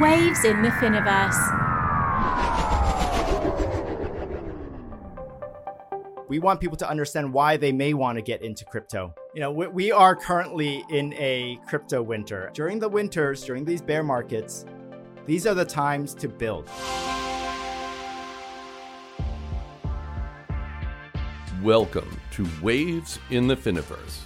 Waves in the Finoverse. we want people to understand why they may want to get into crypto. You know, we, we, are currently in a crypto winter. During the winters, during these bear markets, these are the times to build. Welcome to Waves in the Finoverse.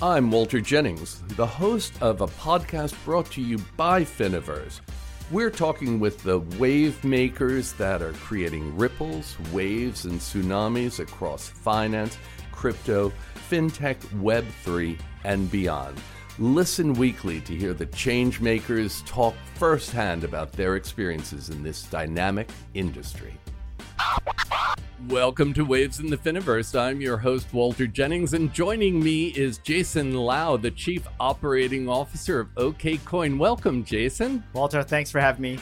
I'm Walter Jennings, the host of a podcast brought to you by Finoverse we're talking with the wave makers that are creating ripples, waves, and tsunamis across finance, crypto, fintech, Web3, and beyond. Listen weekly to hear the change makers talk firsthand about their experiences in this dynamic industry. Welcome to Waves in the Finoverse. I'm your host, Walter Jennings, and joining me is Jason Lau, the Chief Operating Officer of OKCoin. Welcome, Jason. Walter, thanks for having me.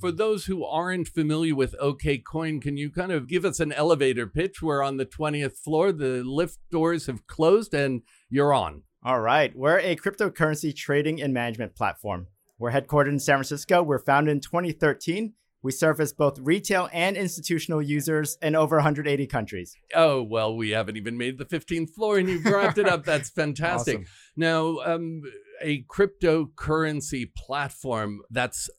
For those who aren't familiar with OKCoin, can you kind of give us an elevator pitch? We're on the 20th floor, the lift doors have closed, and you're on. All right. We're a cryptocurrency trading and management platform. We're headquartered in San Francisco. We're founded in 2013 we service both retail and institutional users in over 180 countries. Oh, well, we haven't even made the 15th floor and you've wrapped it up. That's fantastic. Awesome. Now, um, a cryptocurrency platform that's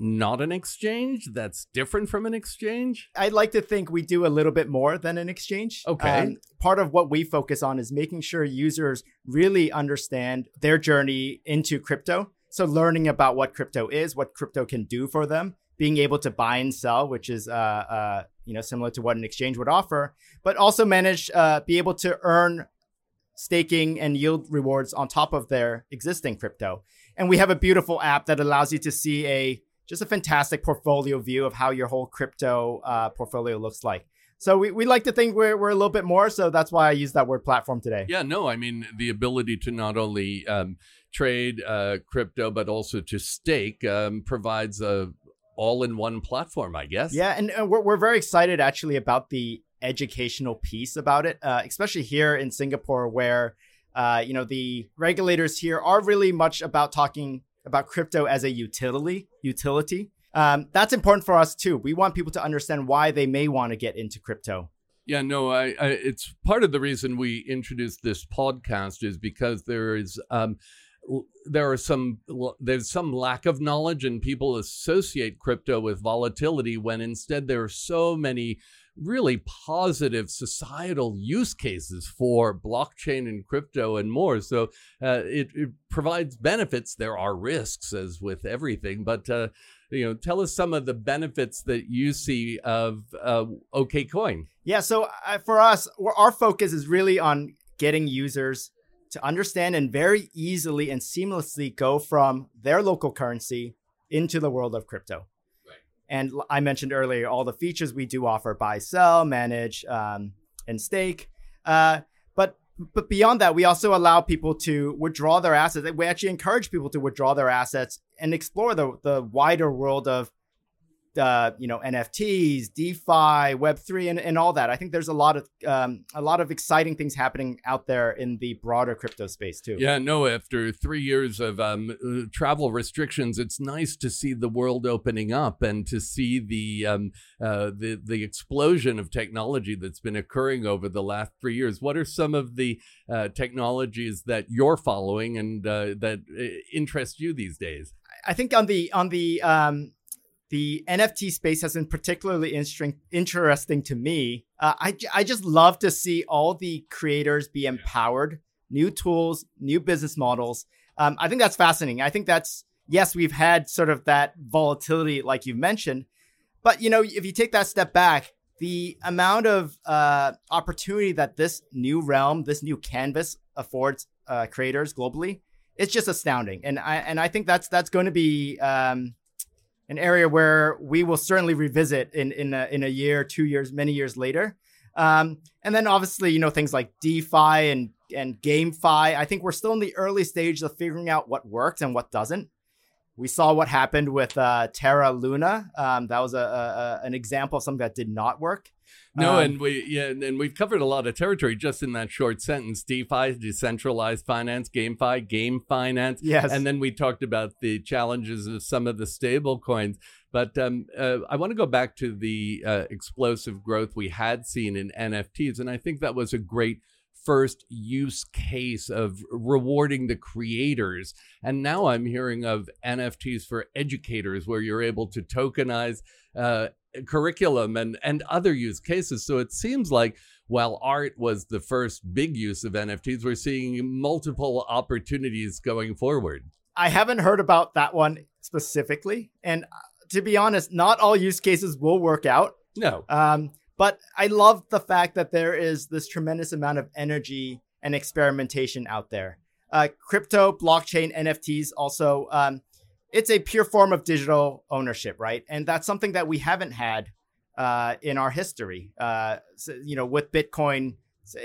not an exchange that's different from an exchange i'd like to think we do a little bit more than an exchange okay um, part of what we focus on is making sure users really understand their journey into crypto so learning about what crypto is what crypto can do for them being able to buy and sell, which is uh, uh, you know similar to what an exchange would offer, but also manage uh, be able to earn staking and yield rewards on top of their existing crypto. And we have a beautiful app that allows you to see a just a fantastic portfolio view of how your whole crypto uh, portfolio looks like. So we, we like to think we're, we're a little bit more. So that's why I use that word platform today. Yeah, no, I mean, the ability to not only um, trade uh, crypto, but also to stake um, provides a, all in one platform, I guess. Yeah, and, and we're, we're very excited actually about the educational piece about it, uh, especially here in Singapore, where uh, you know the regulators here are really much about talking about crypto as a utility. Utility. Um, that's important for us too. We want people to understand why they may want to get into crypto. Yeah, no, I, I, it's part of the reason we introduced this podcast is because there is um, there are some there's some lack of knowledge and people associate crypto with volatility when instead there are so many really positive societal use cases for blockchain and crypto and more. So uh, it, it, provides benefits. There are risks as with everything but uh, you know tell us some of the benefits that you see of uh, OKCoin yeah so for us our focus is really on getting users to understand and very easily and seamlessly go from their local currency into the world of crypto. Right. And I mentioned earlier all the features we do offer buy, sell, manage, um, and stake. Uh, but but beyond that, we also allow people to withdraw their assets. We actually encourage people to withdraw their assets and explore the, the wider world of uh, you know NFTs, DeFi, Web three, and, and all that. I think there's a lot of um, a lot of exciting things happening out there in the broader crypto space too. Yeah, no. After three years of um, uh, travel restrictions, it's nice to see the world opening up and to see the um, uh, the the explosion of technology that's been occurring over the last three years. What are some of the uh, technologies that you're following and uh, that uh, interest you these days? I think on the on the um, the NFT space has been particularly interesting to me. Uh, I, I just love to see all the creators be empowered, new tools, new business models. Um, I think that's fascinating. I think that's, yes, we've had sort of that volatility, like you mentioned. But, you know, if you take that step back, the amount of uh, opportunity that this new realm, this new canvas affords uh, creators globally, it's just astounding. And I, and I think that's, that's going to be, um, an area where we will certainly revisit in in a, in a year, two years, many years later. Um, and then obviously, you know, things like DeFi and and GameFi. I think we're still in the early stage of figuring out what works and what doesn't. We saw what happened with uh, Terra Luna. Um, that was a, a, an example of something that did not work. No, Um, and we yeah, and we've covered a lot of territory just in that short sentence: DeFi, decentralized finance, GameFi, game finance, Yes. and then we talked about the challenges of some of the stable coins. But um, uh, I want to go back to the uh, explosive growth we had seen in NFTs, and I think that was a great first use case of rewarding the creators. And now I'm hearing of NFTs for educators, where you're able to tokenize. Uh, curriculum and and other use cases so it seems like while art was the first big use of nfts we're seeing multiple opportunities going forward I haven't heard about that one specifically. And uh, to be honest, not all use cases will work out. no Um, but I love the fact that there is this tremendous amount of energy and experimentation out there. Uh, crypto, blockchain, NFTs also, um, it's a pure form of digital ownership, right? And that's something that we haven't had uh, in our history. Uh, so, you know, with Bitcoin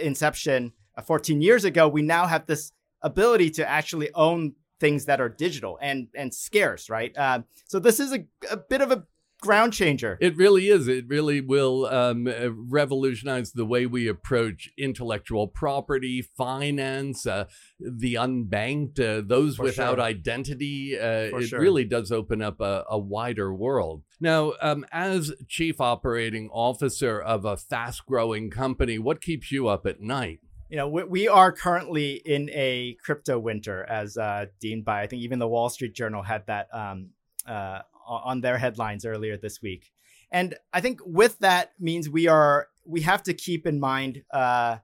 inception uh, 14 years ago, we now have this ability to actually own things that are digital and and scarce, right? Um, so this is a, a bit of a ground changer. it really is it really will um, uh, revolutionize the way we approach intellectual property finance uh, the unbanked uh, those For without sure. identity uh, it sure. really does open up a, a wider world now um, as chief operating officer of a fast growing company what keeps you up at night you know, we, we are currently in a crypto winter, as uh, deemed by I think even the Wall Street Journal had that um, uh, on their headlines earlier this week. And I think with that means we are we have to keep in mind, uh,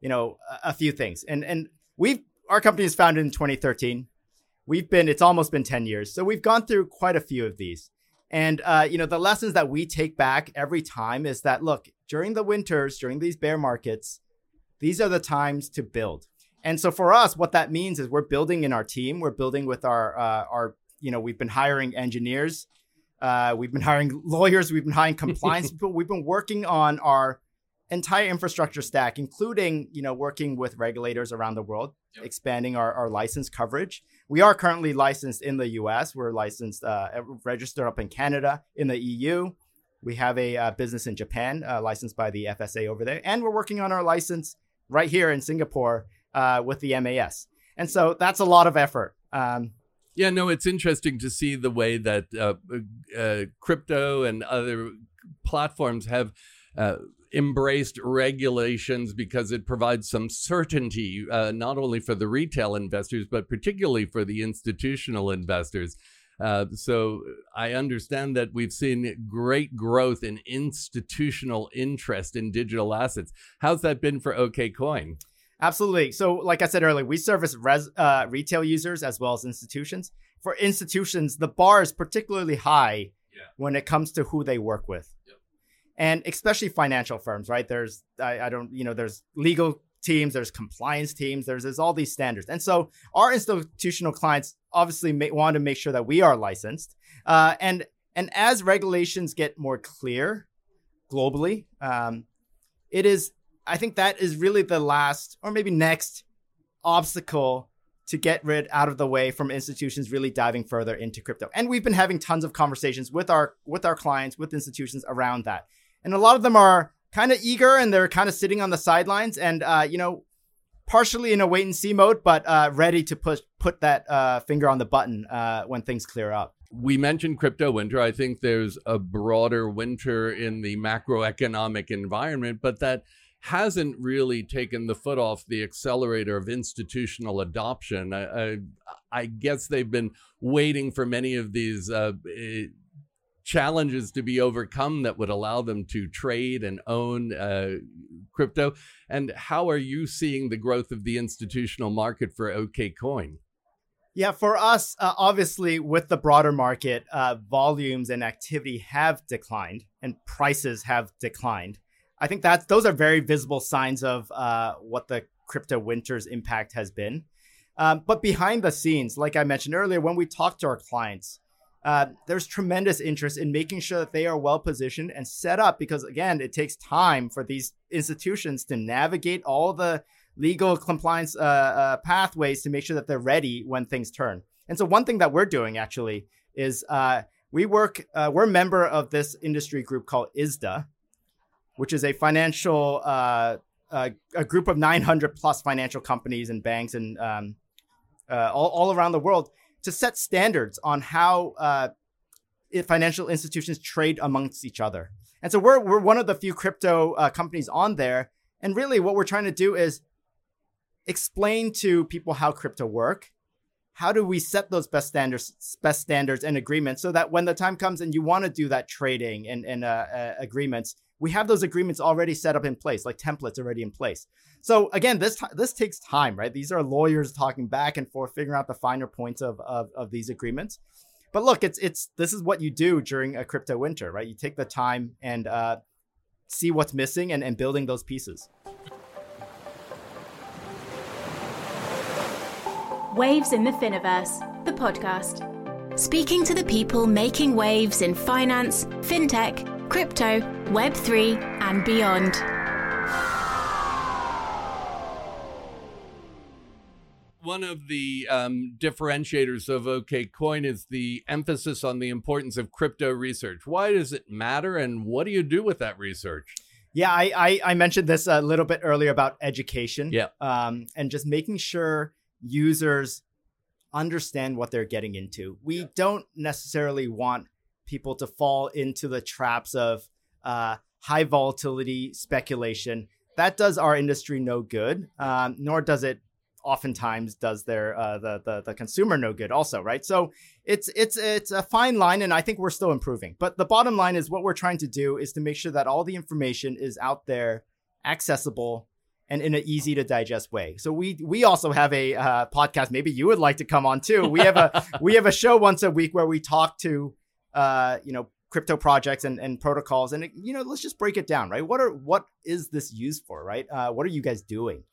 you know, a, few things. And and we've our company is founded in 2013. We've been it's almost been 10 years, so we've gone through quite a few of these. And uh, you know, the lessons that we take back every time is that look during the winters, during these bear markets these are the times to build. And so for us, what that means is we're building in our team. We're building with our uh, our you know we've been hiring engineers, uh, we've been hiring lawyers, we've been hiring compliance people. We've been working on our entire infrastructure stack, including you know working with regulators around the world, Yep. expanding our, our license coverage. We are currently licensed in the U.S. We're licensed uh, registered up in Canada, in the EU. We have a uh, business in Japan, uh, licensed by the FSA over there, and we're working on our license right here in Singapore uh, with the MAS. And so that's a lot of effort. Um, Yeah, no, it's interesting to see the way that uh, uh, crypto and other platforms have uh, embraced regulations because it provides some certainty, uh, not only for the retail investors, but particularly for the institutional investors. Uh, so I understand that we've seen great growth in institutional interest in digital assets. How's that been for OKCoin? Absolutely. So, like I said earlier, we service res, uh, retail users as well as institutions. For institutions, the bar is particularly high Yeah. when it comes to who they work with, Yep. and especially financial firms. Right? There's I, I don't you know there's legal teams, there's compliance teams, there's there's all these standards, and so our institutional clients obviously may, want to make sure that we are licensed, uh, and and as regulations get more clear globally, um, it is I think that is really the last or maybe next obstacle to get rid out of the way from institutions really diving further into crypto. And we've been having tons of conversations with our with our clients, with institutions around that. And a lot of them are kind of eager and they're kind of sitting on the sidelines and uh, you know, partially in a wait and see mode, but uh, ready to push put that uh, finger on the button uh, when things clear up. we mentioned crypto winter. I think there's a broader winter in the macroeconomic environment, but that hasn't really taken the foot off the accelerator of institutional adoption. I, I, I guess they've been waiting for many of these uh, eh, challenges to be overcome that would allow them to trade and own uh, crypto. And how are you seeing the growth of the institutional market for OKCoin? Yeah, for us, uh, obviously, with the broader market, uh, volumes and activity have declined and prices have declined. I think that's those are very visible signs of uh, what the crypto winter's impact has been. Um, but behind the scenes, like I mentioned earlier, when we talk to our clients, uh, there's tremendous interest in making sure that they are well positioned and set up because, again, it takes time for these institutions to navigate all the legal compliance uh, uh, pathways to make sure that they're ready when things turn. And so one thing that we're doing actually is uh, we work. Uh, we're a member of this industry group called ISDA, which is a financial uh, uh, a group of 900 plus financial companies and banks and um, uh, all, all around the world to set standards on how uh, financial institutions trade amongst each other. And so we're we're one of the few crypto uh, companies on there. And really, what we're trying to do is explain to people how crypto work. How do we set those best standards, best standards and agreements, so that when the time comes and you want to do that trading and, and uh, agreements, we have those agreements already set up in place, like templates already in place. So again, this this takes time, right? These are lawyers talking back and forth, figuring out the finer points of, of, of these agreements. But look, it's it's this is what you do during a crypto winter, right? You take the time and uh, see what's missing and, and building those pieces. Waves in the Finoverse, the podcast. Speaking to the people making waves in finance, fintech, crypto, Web3, and beyond. one of the um, differentiators of OKCoin is the emphasis on the importance of crypto research. Why does it matter, and what do you do with that research? Yeah, I, I, I mentioned this a little bit earlier about education. Yeah. Um, and just making sure users understand what they're getting into. We yeah. don't necessarily want people to fall into the traps of uh, high volatility speculation. That does our industry no good, um, nor does it oftentimes does their uh, the, the the consumer no good also right? So it's it's it's a fine line and i think we're still improving. But the bottom line is what we're trying to do is to make sure that all the information is out there accessible and in an easy to digest way. So we we also have a uh, podcast. Maybe you would like to come on too. We have a we have a show once a week where we talk to uh, you know crypto projects and, and protocols and you know let's just break it down right what are what is this used for right uh, what are you guys doing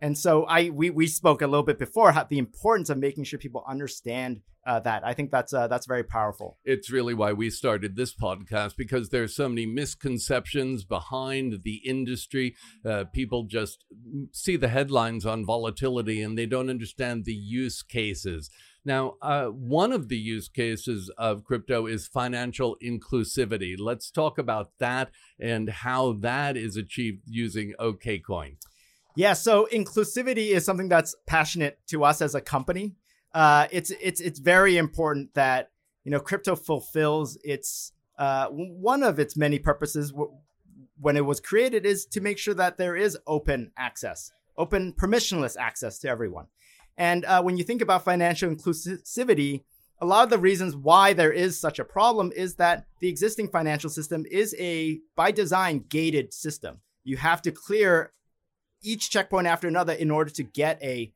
and so I we we spoke a little bit before the importance of making sure people understand uh, that. I think that's uh, that's very powerful. It's really why we started this podcast because there's so many misconceptions behind the industry. Uh, people just see the headlines on volatility and they don't understand the use cases. Now, uh, one of the use cases of crypto is financial inclusivity. Let's talk about that and how that is achieved using OKCoin. Yeah, so inclusivity is something that's passionate to us as a company. Uh, it's it's it's very important that you know crypto fulfills its uh, one of its many purposes w- when it was created is to make sure that there is open access, open permissionless access to everyone. And uh, when you think about financial inclusivity, a lot of the reasons why there is such a problem is that the existing financial system is a by design gated system. You have to clear each checkpoint after another in order to get a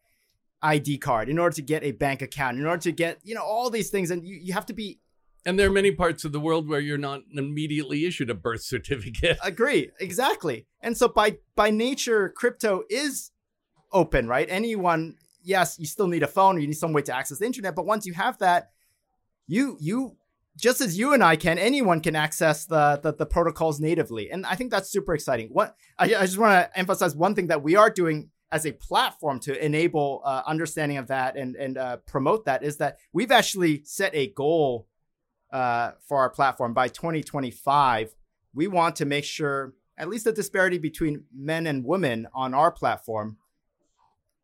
ID card, in order to get a bank account, in order to get, you know, all these things. And you, you have to be and there are many parts of the world where you're not immediately issued a birth certificate. Agree, exactly. And so by by nature, crypto is open, right? Anyone, yes, you still need a phone, or you need some way to access the internet, but once you have that, you you just as you and I can, anyone can access the, the, the protocols natively, and I think that's super exciting. What I, I just want to emphasize one thing that we are doing as a platform to enable uh, understanding of that and and uh, promote that is that we've actually set a goal uh, for our platform by 2025. We want to make sure at least the disparity between men and women on our platform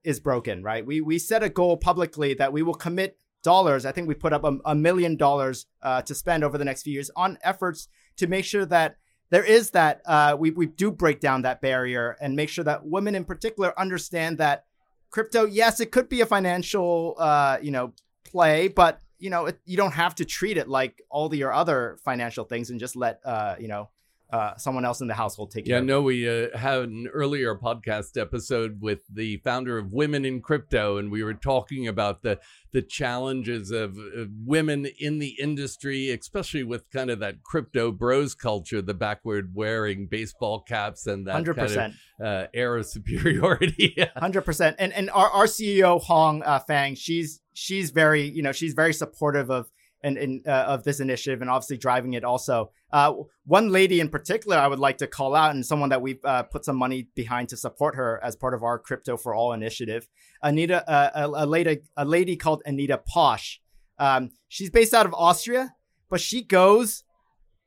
is broken. Right? We we set a goal publicly that we will commit dollars. I think we put up a, a million dollars uh, to spend over the next few years on efforts to make sure that there is that uh, we we do break down that barrier and make sure that women in particular understand that crypto. Yes, it could be a financial uh, you know play, but you know it, you don't have to treat it like all the your other financial things and just let uh, you know uh, someone else in the household take yeah, no, we uh, had an earlier podcast episode with the founder of Women in Crypto, and we were talking about the the challenges of uh, women in the industry, especially with kind of that crypto bros culture, the backward wearing baseball caps and that 100%. kind of uh, air of superiority. Hundred percent. And and our, our CEO Hong uh, Fang, she's she's very you know she's very supportive of and, and uh, of this initiative, and obviously driving it also. Uh, one lady in particular, I would like to call out, and someone that we've uh, put some money behind to support her as part of our Crypto for All initiative. Anita, uh, a, a, lady, a lady called Anita Posch. Um, she's based out of Austria, but she goes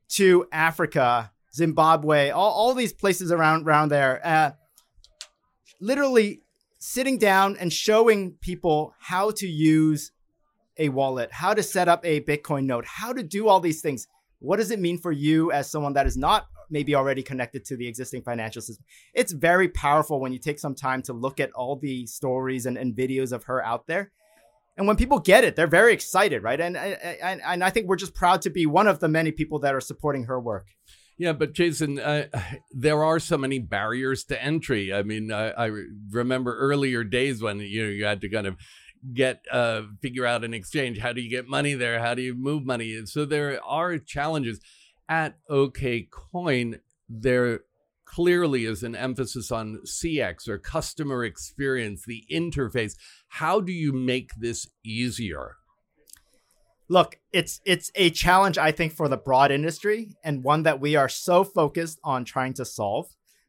to Africa, Zimbabwe, all, all these places around around there. Uh, literally sitting down and showing people how to use a wallet, how to set up a Bitcoin node, how to do all these things. What does it mean for you as someone that is not maybe already connected to the existing financial system? It's very powerful when you take some time to look at all the stories and, and videos of her out there. And when people get it, they're very excited, right? And, and and I think we're just proud to be one of the many people that are supporting her work. Yeah, but Jason, uh, there are so many barriers to entry. I mean, I, I, remember earlier days when you know you had to kind of get uh figure out an exchange. How do you get money there? How do you move money? So there are challenges. At OKCoin there clearly is an emphasis on cx or customer experience the interface. How do you make this easier? Look it's it's a challenge i think for the broad industry and one that we are so focused on trying to solve.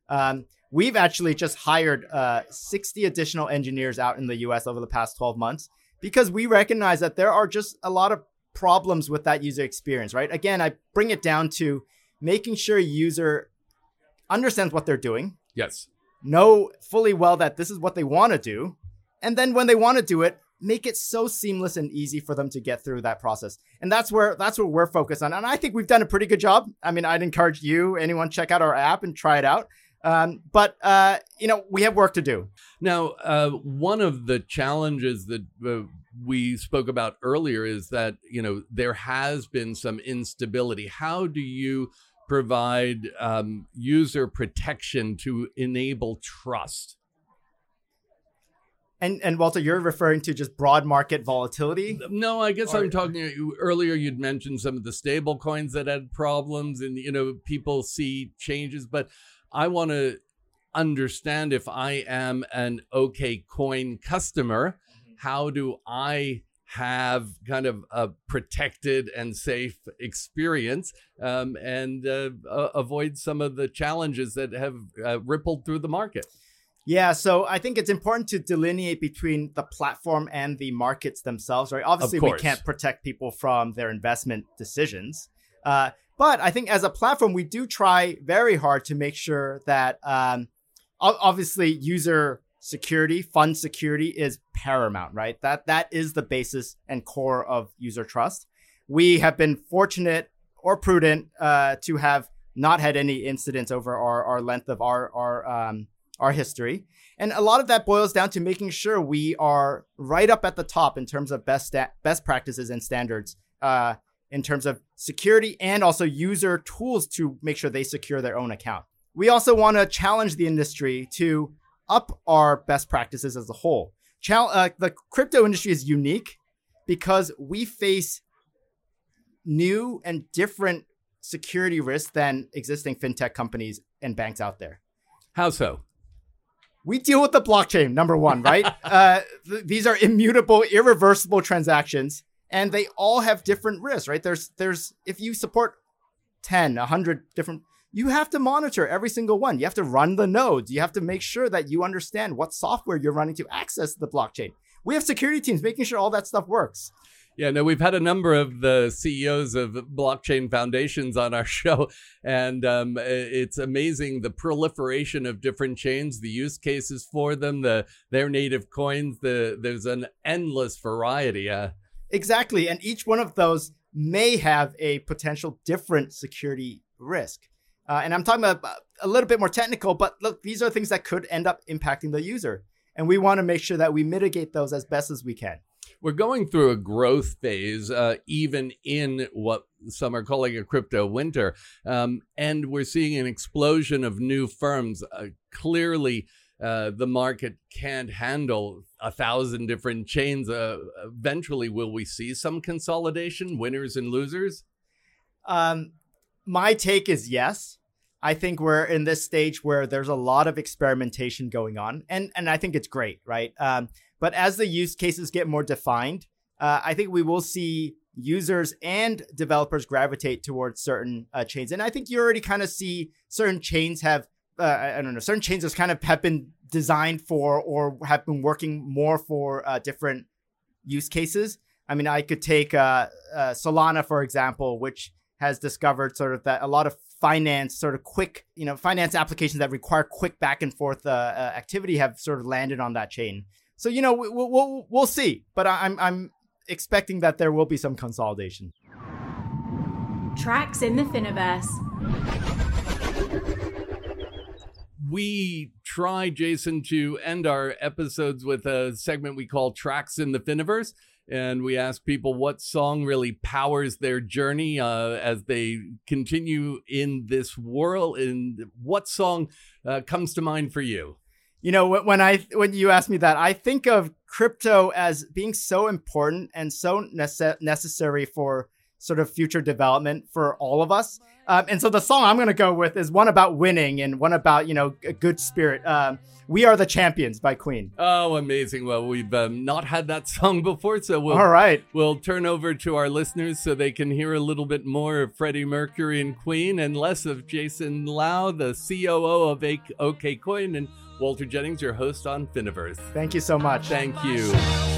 Um, we've actually just hired uh, 60 additional engineers out in the US over the past 12 months because we recognize that there are just a lot of problems with that user experience, right? Again, I bring it down to making sure a user understands what they're doing. Yes. Know fully well that this is what they want to do. And then when they want to do it, make it so seamless and easy for them to get through that process. And that's where that's what we're focused on. And I think we've done a pretty good job. I mean, I'd encourage you, anyone, check out our app and try it out. Um, but uh, you know, we have work to do. Now, uh, one of the challenges that uh, we spoke about earlier is that you know there has been some instability. How do you provide um, user protection to enable trust? And, and Walter, you're referring to just broad market volatility? No, I guess or, I'm talking earlier. You'd mentioned some of the stable coins that had problems, and you know people see changes, but I want to understand if I am an OKCoin customer, mm-hmm. how do I have kind of a protected and safe experience um, and uh, uh, avoid some of the challenges that have uh, rippled through the market? Yeah, so I think it's important to delineate between the platform and the markets themselves, right? Obviously, we can't protect people from their investment decisions. Uh, but I think as a platform, we do try very hard to make sure that um, obviously user security, fund security is paramount, right? That that is the basis and core of user trust. We have been fortunate or prudent uh, to have not had any incidents over our, our length of our our um, our history. And a lot of that boils down to making sure we are right up at the top in terms of best sta- best practices and standards uh, in terms of security and also user tools to make sure they secure their own account. We also want to challenge the industry to up our best practices as a whole. Chal- uh, the crypto industry is unique because we face new and different security risks than existing fintech companies and banks out there. How so? We deal with the blockchain, number one, right? uh, th- these are immutable, irreversible transactions and they all have different risks, right? There's there's if you support 10, 100 different you have to monitor every single one. You have to run the nodes. You have to make sure that you understand what software you're running to access the blockchain. We have security teams making sure all that stuff works. Yeah, no, we've had a number of the CEOs of blockchain foundations on our show, and um, it's amazing the proliferation of different chains, the use cases for them, the their native coins. The there's an endless variety. Uh, Exactly. And each one of those may have a potential different security risk. Uh, and I'm talking about a little bit more technical, but look, these are things that could end up impacting the user. And we want to make sure that we mitigate those as best as we can. We're going through a growth phase, uh, even in what some are calling a crypto winter. Um, and we're seeing an explosion of new firms. Uh, clearly, uh, the market can't handle a thousand different chains. Uh, eventually, will we see some consolidation, winners and losers? Um, my take is yes. I think we're in this stage where there's a lot of experimentation going on, and and I think it's great, right? Um, but as the use cases get more defined, uh, I think we will see users and developers gravitate towards certain uh, chains. And I think you already kind of see certain chains have, uh, I don't know, certain chains kind of have been designed for or have been working more for uh, different use cases. I mean, I could take uh, uh, Solana, for example, which has discovered sort of that a lot of finance, sort of quick, you know, finance applications that require quick back and forth uh, uh, activity have sort of landed on that chain. So you know, we, will we'll, we'll see, but I'm I'm expecting that there will be some consolidation. Tracks in the Finoverse. We try, Jason, to end our episodes with a segment we call Tracks in the Finoverse and we ask people what song really powers their journey uh, as they continue in this world. And what song uh, comes to mind for you? You know, when I when you ask me that, I think of crypto as being so important and so nece- necessary for sort of future development for all of us. Um, and so the song I'm going to go with is one about winning and one about, you know, a good spirit. Um, we Are the Champions by Queen. Oh, amazing. Well, we've um, not had that song before, so we'll, All right. we'll turn over to our listeners so they can hear a little bit more of Freddie Mercury and Queen and less of Jason Lau, the COO of OKCoin, and Walter Jennings, your host on Finoverse. Thank you so much. Thank you.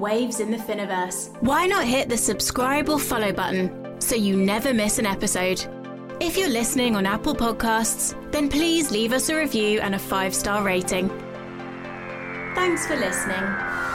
Waves in the Finoverse. Why not hit the subscribe or follow button so you never miss an episode? If you're listening on Apple Podcasts, then please leave us a review and a five star rating. Thanks for listening.